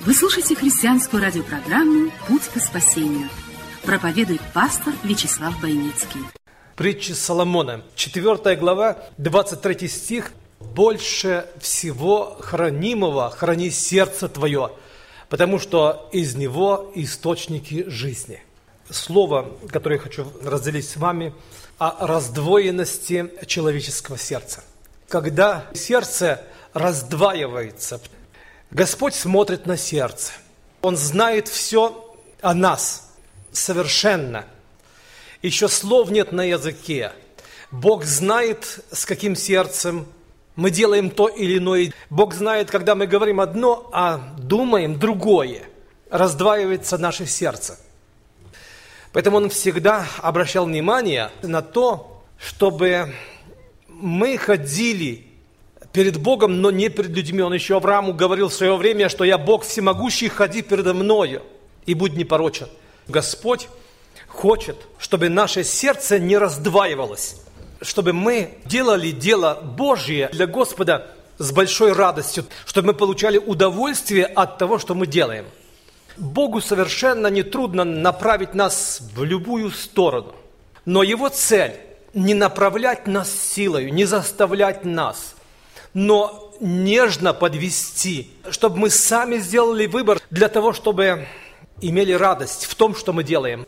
Вы слушаете христианскую радиопрограмму «Путь к спасению». Проповедует пастор Вячеслав Бойницкий. Притчи Соломона, 4 глава, 23 стих. «Больше всего хранимого храни сердце твое, потому что из него источники жизни». Слово, которое я хочу разделить с вами, о раздвоенности человеческого сердца. Когда сердце раздваивается. Господь смотрит на сердце. Он знает все о нас совершенно. Еще слов нет на языке. Бог знает, с каким сердцем мы делаем то или иное. Бог знает, когда мы говорим одно, а думаем другое. Раздваивается наше сердце. Поэтому Он всегда обращал внимание на то, чтобы мы ходили перед Богом, но не перед людьми. Он еще Аврааму говорил в свое время, что я Бог всемогущий, ходи передо мною и будь непорочен. Господь хочет, чтобы наше сердце не раздваивалось, чтобы мы делали дело Божье для Господа с большой радостью, чтобы мы получали удовольствие от того, что мы делаем. Богу совершенно не трудно направить нас в любую сторону, но Его цель – не направлять нас силой, не заставлять нас – но нежно подвести, чтобы мы сами сделали выбор для того, чтобы имели радость в том, что мы делаем.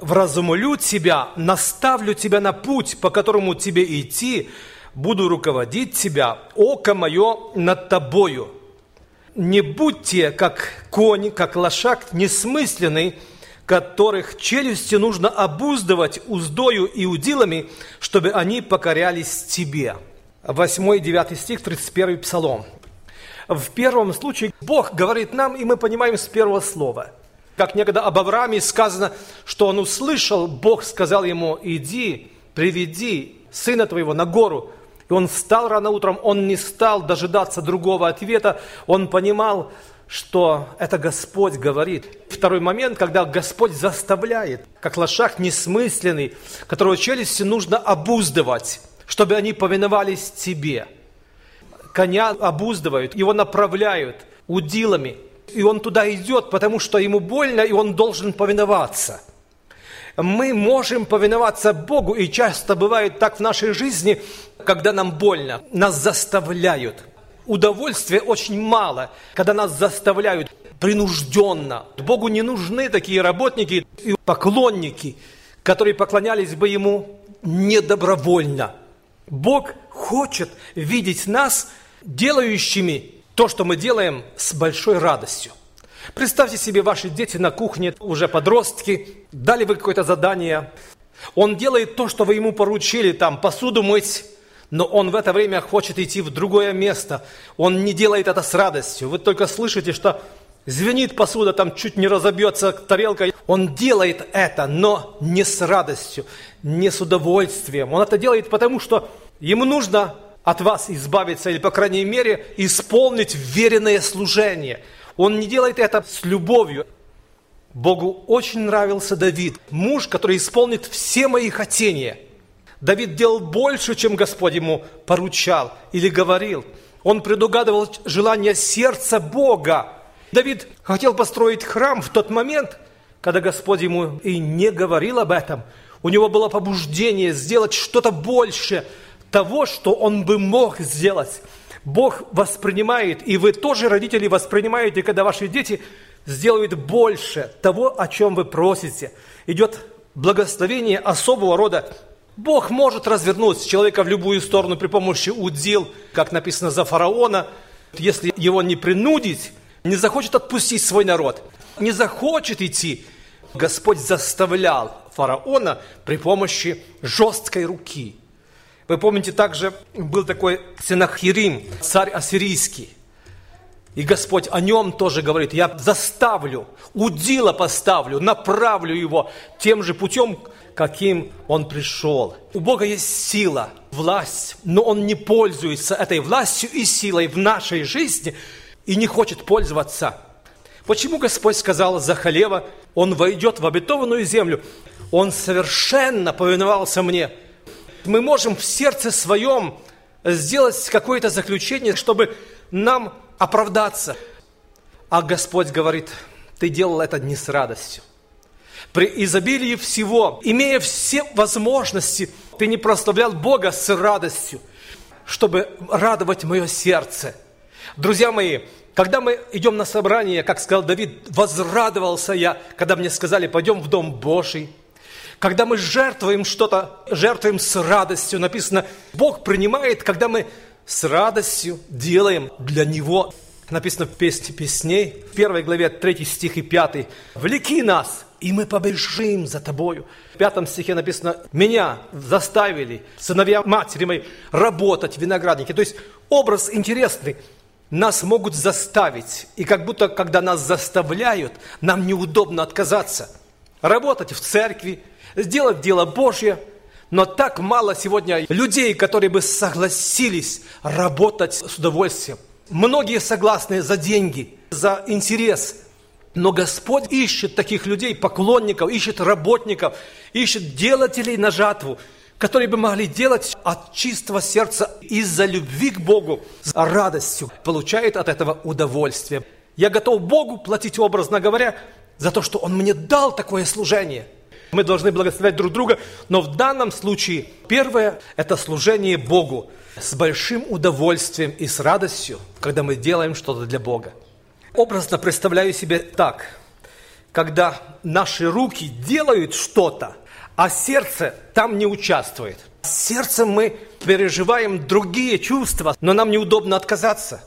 Вразумлю тебя, наставлю тебя на путь, по которому тебе идти, буду руководить тебя, око мое над тобою. Не будьте как конь, как лошак несмысленный, которых челюсти нужно обуздывать уздою и удилами, чтобы они покорялись тебе». 8 и 9 стих, 31 Псалом. В первом случае Бог говорит нам, и мы понимаем с первого слова. Как некогда об Аврааме сказано, что он услышал, Бог сказал ему, иди, приведи сына твоего на гору. И он встал рано утром, он не стал дожидаться другого ответа, он понимал, что это Господь говорит. Второй момент, когда Господь заставляет, как лошак несмысленный, которого челюсти нужно обуздывать чтобы они повиновались тебе. Коня обуздывают, его направляют удилами, и он туда идет, потому что ему больно, и он должен повиноваться. Мы можем повиноваться Богу, и часто бывает так в нашей жизни, когда нам больно, нас заставляют. Удовольствия очень мало, когда нас заставляют принужденно. Богу не нужны такие работники и поклонники, которые поклонялись бы Ему недобровольно – Бог хочет видеть нас делающими то, что мы делаем с большой радостью. Представьте себе, ваши дети на кухне, уже подростки, дали вы какое-то задание. Он делает то, что вы ему поручили, там, посуду мыть, но он в это время хочет идти в другое место. Он не делает это с радостью. Вы только слышите, что звенит посуда, там чуть не разобьется тарелка. Он делает это, но не с радостью, не с удовольствием. Он это делает потому, что ему нужно от вас избавиться или, по крайней мере, исполнить веренное служение. Он не делает это с любовью. Богу очень нравился Давид, муж, который исполнит все мои хотения. Давид делал больше, чем Господь ему поручал или говорил. Он предугадывал желание сердца Бога. Давид хотел построить храм в тот момент, когда Господь ему и не говорил об этом. У него было побуждение сделать что-то больше того, что он бы мог сделать. Бог воспринимает, и вы тоже, родители, воспринимаете, когда ваши дети сделают больше того, о чем вы просите. Идет благословение особого рода. Бог может развернуть человека в любую сторону при помощи удил, как написано за фараона. Если его не принудить, не захочет отпустить свой народ, не захочет идти, Господь заставлял фараона при помощи жесткой руки. Вы помните, также был такой Сенахирим, царь ассирийский. И Господь о нем тоже говорит, я заставлю, удила поставлю, направлю его тем же путем, каким он пришел. У Бога есть сила, власть, но он не пользуется этой властью и силой в нашей жизни и не хочет пользоваться. Почему Господь сказал Захалева, он войдет в обетованную землю? Он совершенно повиновался мне. Мы можем в сердце своем сделать какое-то заключение, чтобы нам оправдаться. А Господь говорит, ты делал это не с радостью. При изобилии всего, имея все возможности, ты не прославлял Бога с радостью, чтобы радовать мое сердце. Друзья мои, когда мы идем на собрание, как сказал Давид, возрадовался я, когда мне сказали, пойдем в Дом Божий. Когда мы жертвуем что-то, жертвуем с радостью, написано, Бог принимает, когда мы с радостью делаем для Него. Написано в Песне песней, в первой главе 3 стих и 5. «Влеки нас, и мы побежим за Тобою». В пятом стихе написано, «Меня заставили, сыновья матери моей, работать в винограднике». То есть образ интересный. Нас могут заставить, и как будто, когда нас заставляют, нам неудобно отказаться. Работать в церкви, сделать дело Божье – но так мало сегодня людей, которые бы согласились работать с удовольствием. Многие согласны за деньги, за интерес. Но Господь ищет таких людей, поклонников, ищет работников, ищет делателей на жатву, которые бы могли делать от чистого сердца из-за любви к Богу, с радостью, получает от этого удовольствие. Я готов Богу платить, образно говоря, за то, что Он мне дал такое служение – мы должны благословлять друг друга, но в данном случае первое – это служение Богу с большим удовольствием и с радостью, когда мы делаем что-то для Бога. Образно представляю себе так, когда наши руки делают что-то, а сердце там не участвует. Сердцем мы переживаем другие чувства, но нам неудобно отказаться.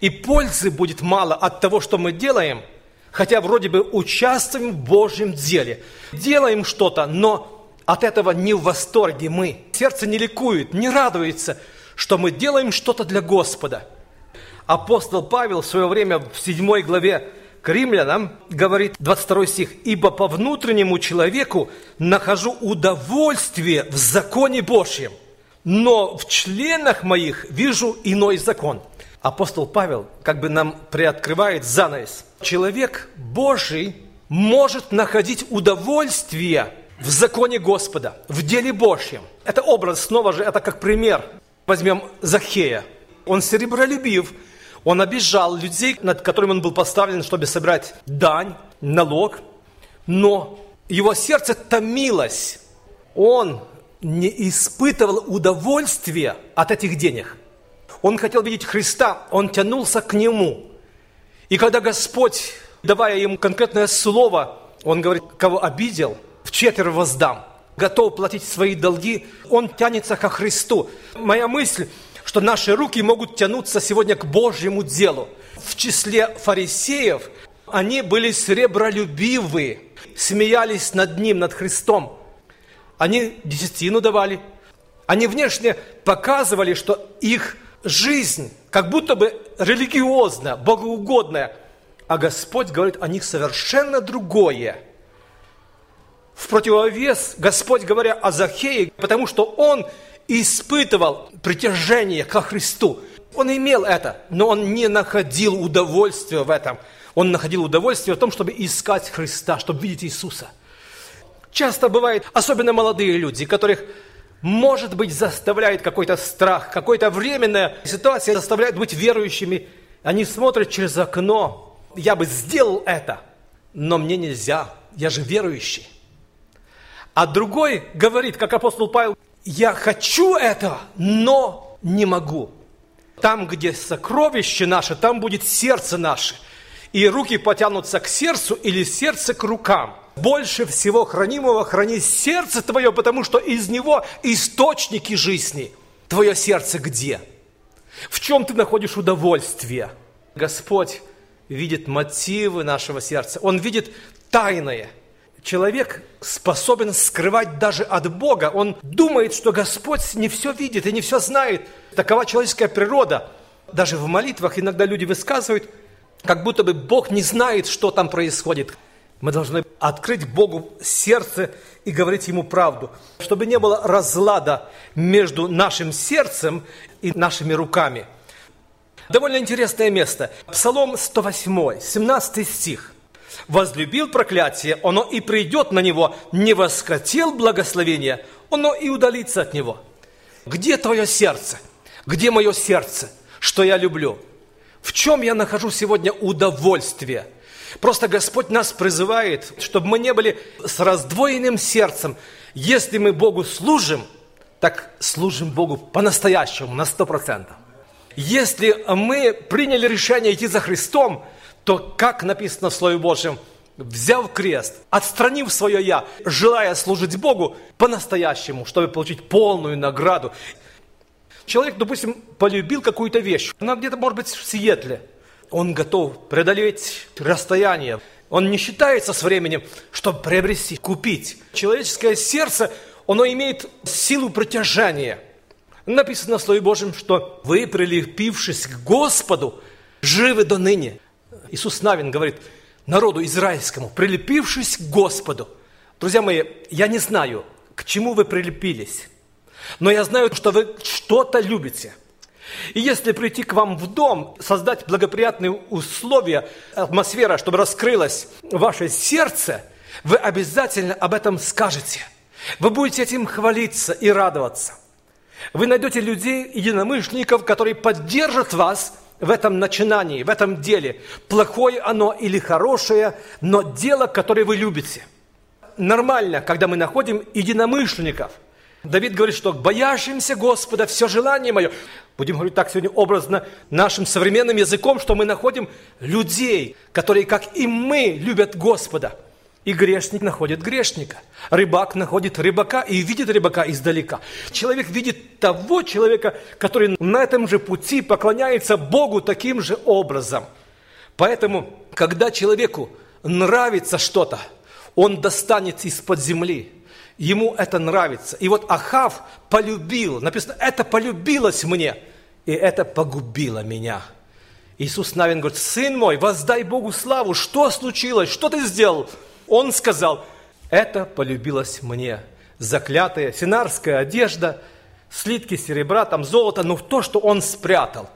И пользы будет мало от того, что мы делаем – хотя вроде бы участвуем в Божьем деле, делаем что-то, но от этого не в восторге мы. Сердце не ликует, не радуется, что мы делаем что-то для Господа. Апостол Павел в свое время в 7 главе к римлянам говорит 22 стих, «Ибо по внутреннему человеку нахожу удовольствие в законе Божьем, но в членах моих вижу иной закон». Апостол Павел как бы нам приоткрывает занавес – человек Божий может находить удовольствие в законе Господа, в деле Божьем. Это образ, снова же, это как пример. Возьмем Захея. Он серебролюбив, он обижал людей, над которыми он был поставлен, чтобы собрать дань, налог. Но его сердце томилось. Он не испытывал удовольствия от этих денег. Он хотел видеть Христа, он тянулся к Нему. И когда Господь, давая ему конкретное слово, он говорит, кого обидел, в четверо воздам, готов платить свои долги, он тянется ко Христу. Моя мысль, что наши руки могут тянуться сегодня к Божьему делу. В числе фарисеев они были сребролюбивы, смеялись над Ним, над Христом. Они десятину давали. Они внешне показывали, что их жизнь как будто бы религиозная, богоугодная, а Господь говорит о них совершенно другое. В противовес Господь говоря о Захее, потому что он испытывал притяжение ко Христу. Он имел это, но он не находил удовольствия в этом. Он находил удовольствие в том, чтобы искать Христа, чтобы видеть Иисуса. Часто бывает, особенно молодые люди, которых может быть, заставляет какой-то страх, какая-то временная ситуация заставляет быть верующими. Они смотрят через окно. Я бы сделал это, но мне нельзя. Я же верующий. А другой говорит, как апостол Павел, я хочу это, но не могу. Там, где сокровище наше, там будет сердце наше. И руки потянутся к сердцу или сердце к рукам – больше всего хранимого храни сердце твое, потому что из него источники жизни. Твое сердце где? В чем ты находишь удовольствие? Господь видит мотивы нашего сердца. Он видит тайное. Человек способен скрывать даже от Бога. Он думает, что Господь не все видит и не все знает. Такова человеческая природа. Даже в молитвах иногда люди высказывают, как будто бы Бог не знает, что там происходит. Мы должны открыть Богу сердце и говорить Ему правду, чтобы не было разлада между нашим сердцем и нашими руками. Довольно интересное место. Псалом 108, 17 стих. «Возлюбил проклятие, оно и придет на него, не воскотел благословение, оно и удалится от него». Где твое сердце? Где мое сердце? Что я люблю? В чем я нахожу сегодня удовольствие – Просто Господь нас призывает, чтобы мы не были с раздвоенным сердцем. Если мы Богу служим, так служим Богу по-настоящему, на сто процентов. Если мы приняли решение идти за Христом, то, как написано в Слове Божьем, взяв крест, отстранив свое «я», желая служить Богу по-настоящему, чтобы получить полную награду. Человек, допустим, полюбил какую-то вещь, она где-то, может быть, в Сиэтле – он готов преодолеть расстояние. Он не считается с временем, чтобы приобрести, купить. Человеческое сердце, оно имеет силу притяжения. Написано в Слове Божьем, что вы, прилепившись к Господу, живы до ныне. Иисус Навин говорит народу израильскому, прилепившись к Господу. Друзья мои, я не знаю, к чему вы прилепились, но я знаю, что вы что-то любите – и если прийти к вам в дом, создать благоприятные условия, атмосфера, чтобы раскрылось ваше сердце, вы обязательно об этом скажете. Вы будете этим хвалиться и радоваться. Вы найдете людей, единомышленников, которые поддержат вас в этом начинании, в этом деле. Плохое оно или хорошее, но дело, которое вы любите. Нормально, когда мы находим единомышленников – Давид говорит, что боящимся Господа все желание мое. Будем говорить так сегодня образно нашим современным языком, что мы находим людей, которые, как и мы, любят Господа. И грешник находит грешника. Рыбак находит рыбака и видит рыбака издалека. Человек видит того человека, который на этом же пути поклоняется Богу таким же образом. Поэтому, когда человеку нравится что-то, он достанет из-под земли ему это нравится. И вот Ахав полюбил, написано, это полюбилось мне, и это погубило меня. Иисус Навин говорит, сын мой, воздай Богу славу, что случилось, что ты сделал? Он сказал, это полюбилось мне. Заклятая синарская одежда, слитки серебра, там золото, но то, что он спрятал,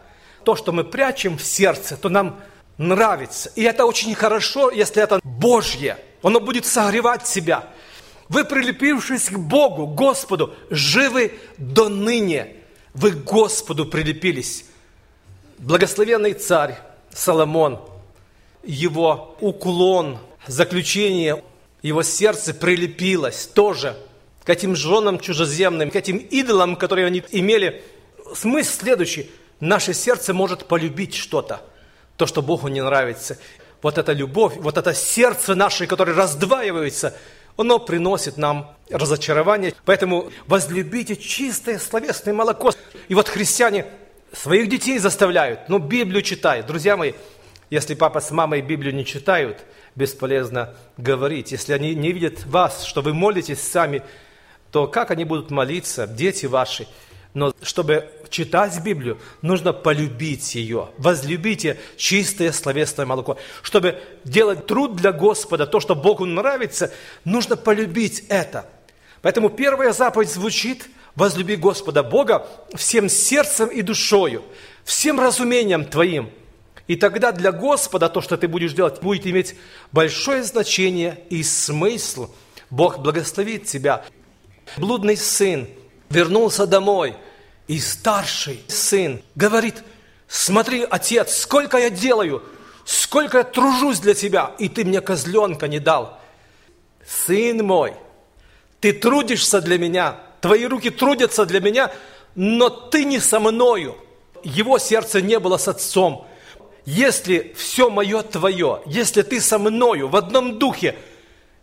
то, что мы прячем в сердце, то нам нравится. И это очень хорошо, если это Божье. Оно будет согревать себя. Вы, прилепившись к Богу, Господу, живы до ныне. Вы к Господу прилепились. Благословенный царь Соломон, его уклон, заключение, его сердце прилепилось тоже к этим женам чужеземным, к этим идолам, которые они имели. Смысл следующий. Наше сердце может полюбить что-то, то, что Богу не нравится. Вот эта любовь, вот это сердце наше, которое раздваивается – оно приносит нам разочарование. Поэтому возлюбите чистое словесное молоко. И вот христиане своих детей заставляют, ну, Библию читают. Друзья мои, если папа с мамой Библию не читают, бесполезно говорить. Если они не видят вас, что вы молитесь сами, то как они будут молиться, дети ваши – но чтобы читать Библию, нужно полюбить ее. Возлюбите чистое словесное молоко. Чтобы делать труд для Господа, то, что Богу нравится, нужно полюбить это. Поэтому первая заповедь звучит «Возлюби Господа Бога всем сердцем и душою, всем разумением твоим». И тогда для Господа то, что ты будешь делать, будет иметь большое значение и смысл. Бог благословит тебя. Блудный сын – вернулся домой, и старший сын говорит, смотри, отец, сколько я делаю, сколько я тружусь для тебя, и ты мне козленка не дал. Сын мой, ты трудишься для меня, твои руки трудятся для меня, но ты не со мною. Его сердце не было с отцом. Если все мое твое, если ты со мною в одном духе,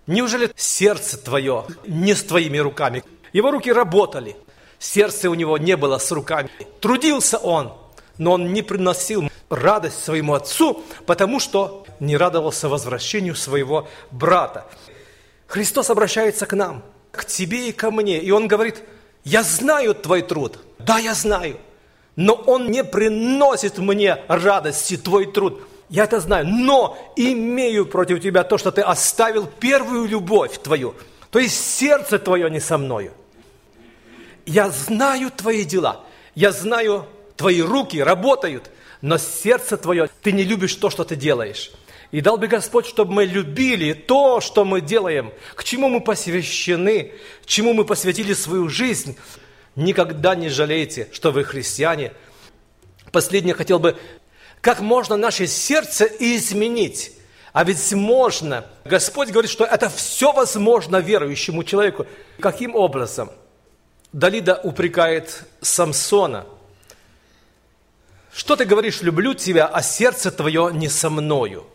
неужели сердце твое не с твоими руками? Его руки работали, сердце у него не было с руками. Трудился он, но он не приносил радость своему отцу, потому что не радовался возвращению своего брата. Христос обращается к нам, к тебе и ко мне, и Он говорит, я знаю твой труд, да, я знаю, но он не приносит мне радости, твой труд. Я это знаю, но имею против тебя то, что ты оставил первую любовь твою. То есть сердце твое не со мною. Я знаю твои дела, я знаю, твои руки работают, но сердце твое, ты не любишь то, что ты делаешь. И дал бы Господь, чтобы мы любили то, что мы делаем, к чему мы посвящены, чему мы посвятили свою жизнь. Никогда не жалейте, что вы христиане. Последнее хотел бы, как можно наше сердце изменить? А ведь можно. Господь говорит, что это все возможно верующему человеку. Каким образом? Далида упрекает Самсона. Что ты говоришь, люблю тебя, а сердце твое не со мною?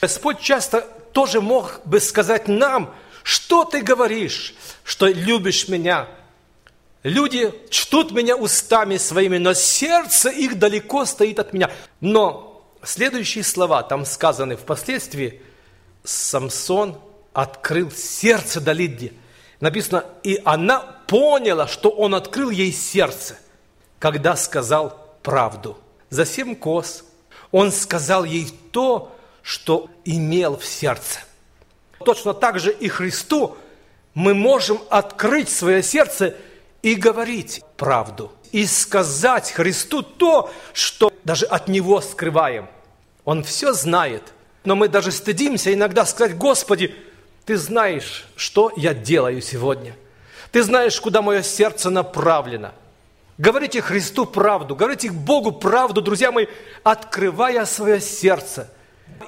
Господь часто тоже мог бы сказать нам, что ты говоришь, что любишь меня. Люди чтут меня устами своими, но сердце их далеко стоит от меня. Но следующие слова там сказаны впоследствии. Самсон открыл сердце Далиде. Написано, и она поняла, что он открыл ей сердце, когда сказал правду. За семь коз он сказал ей то, что имел в сердце. Точно так же и Христу мы можем открыть свое сердце и говорить правду, и сказать Христу то, что даже от Него скрываем. Он все знает, но мы даже стыдимся иногда сказать, Господи, Ты знаешь, что я делаю сегодня. Ты знаешь, куда мое сердце направлено. Говорите Христу правду, говорите Богу правду, друзья мои, открывая свое сердце –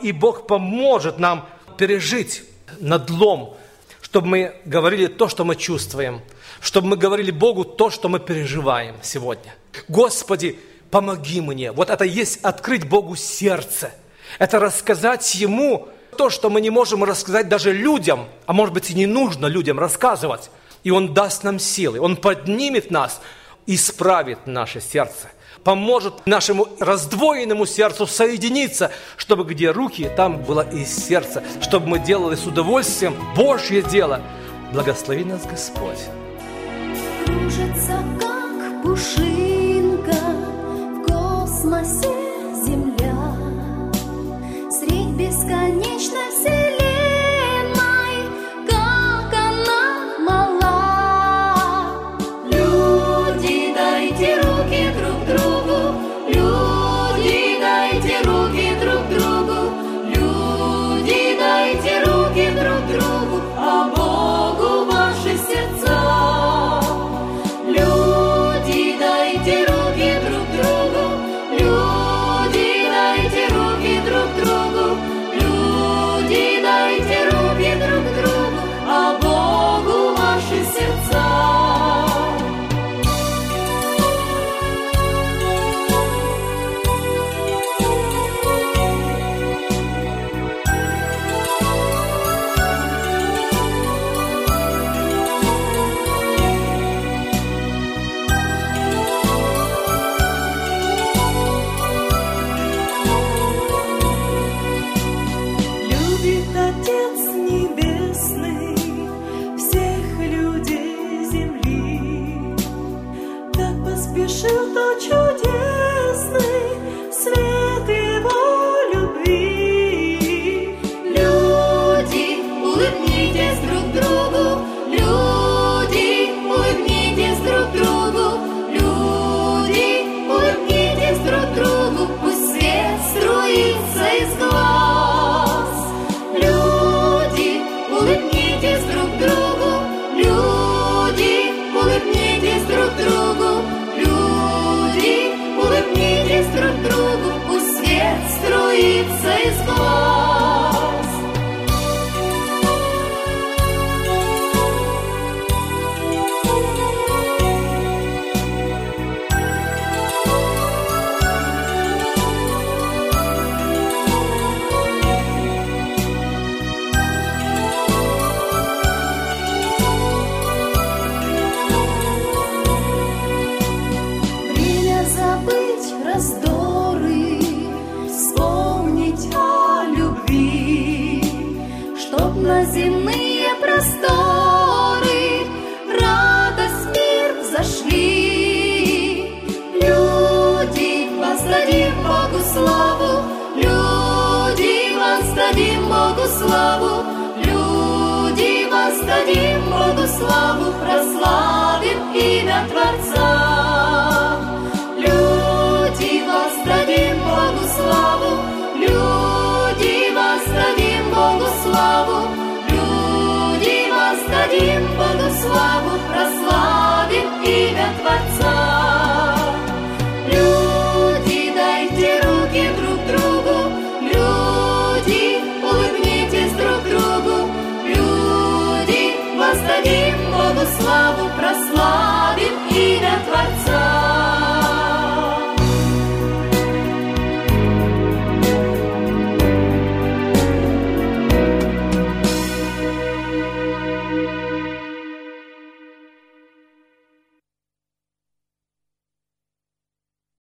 и Бог поможет нам пережить надлом, чтобы мы говорили то, что мы чувствуем, чтобы мы говорили Богу то, что мы переживаем сегодня. Господи, помоги мне. Вот это есть открыть Богу сердце. Это рассказать Ему то, что мы не можем рассказать даже людям, а может быть и не нужно людям рассказывать. И Он даст нам силы, Он поднимет нас, исправит наше сердце поможет нашему раздвоенному сердцу соединиться, чтобы где руки, там было и сердце, чтобы мы делали с удовольствием Божье дело. Благослови нас Господь кружится, как пушинка в космосе Земля. Средь бесконечной вселенной, как она мала. Люди, дайте руки друг другу. Oh. Sandra.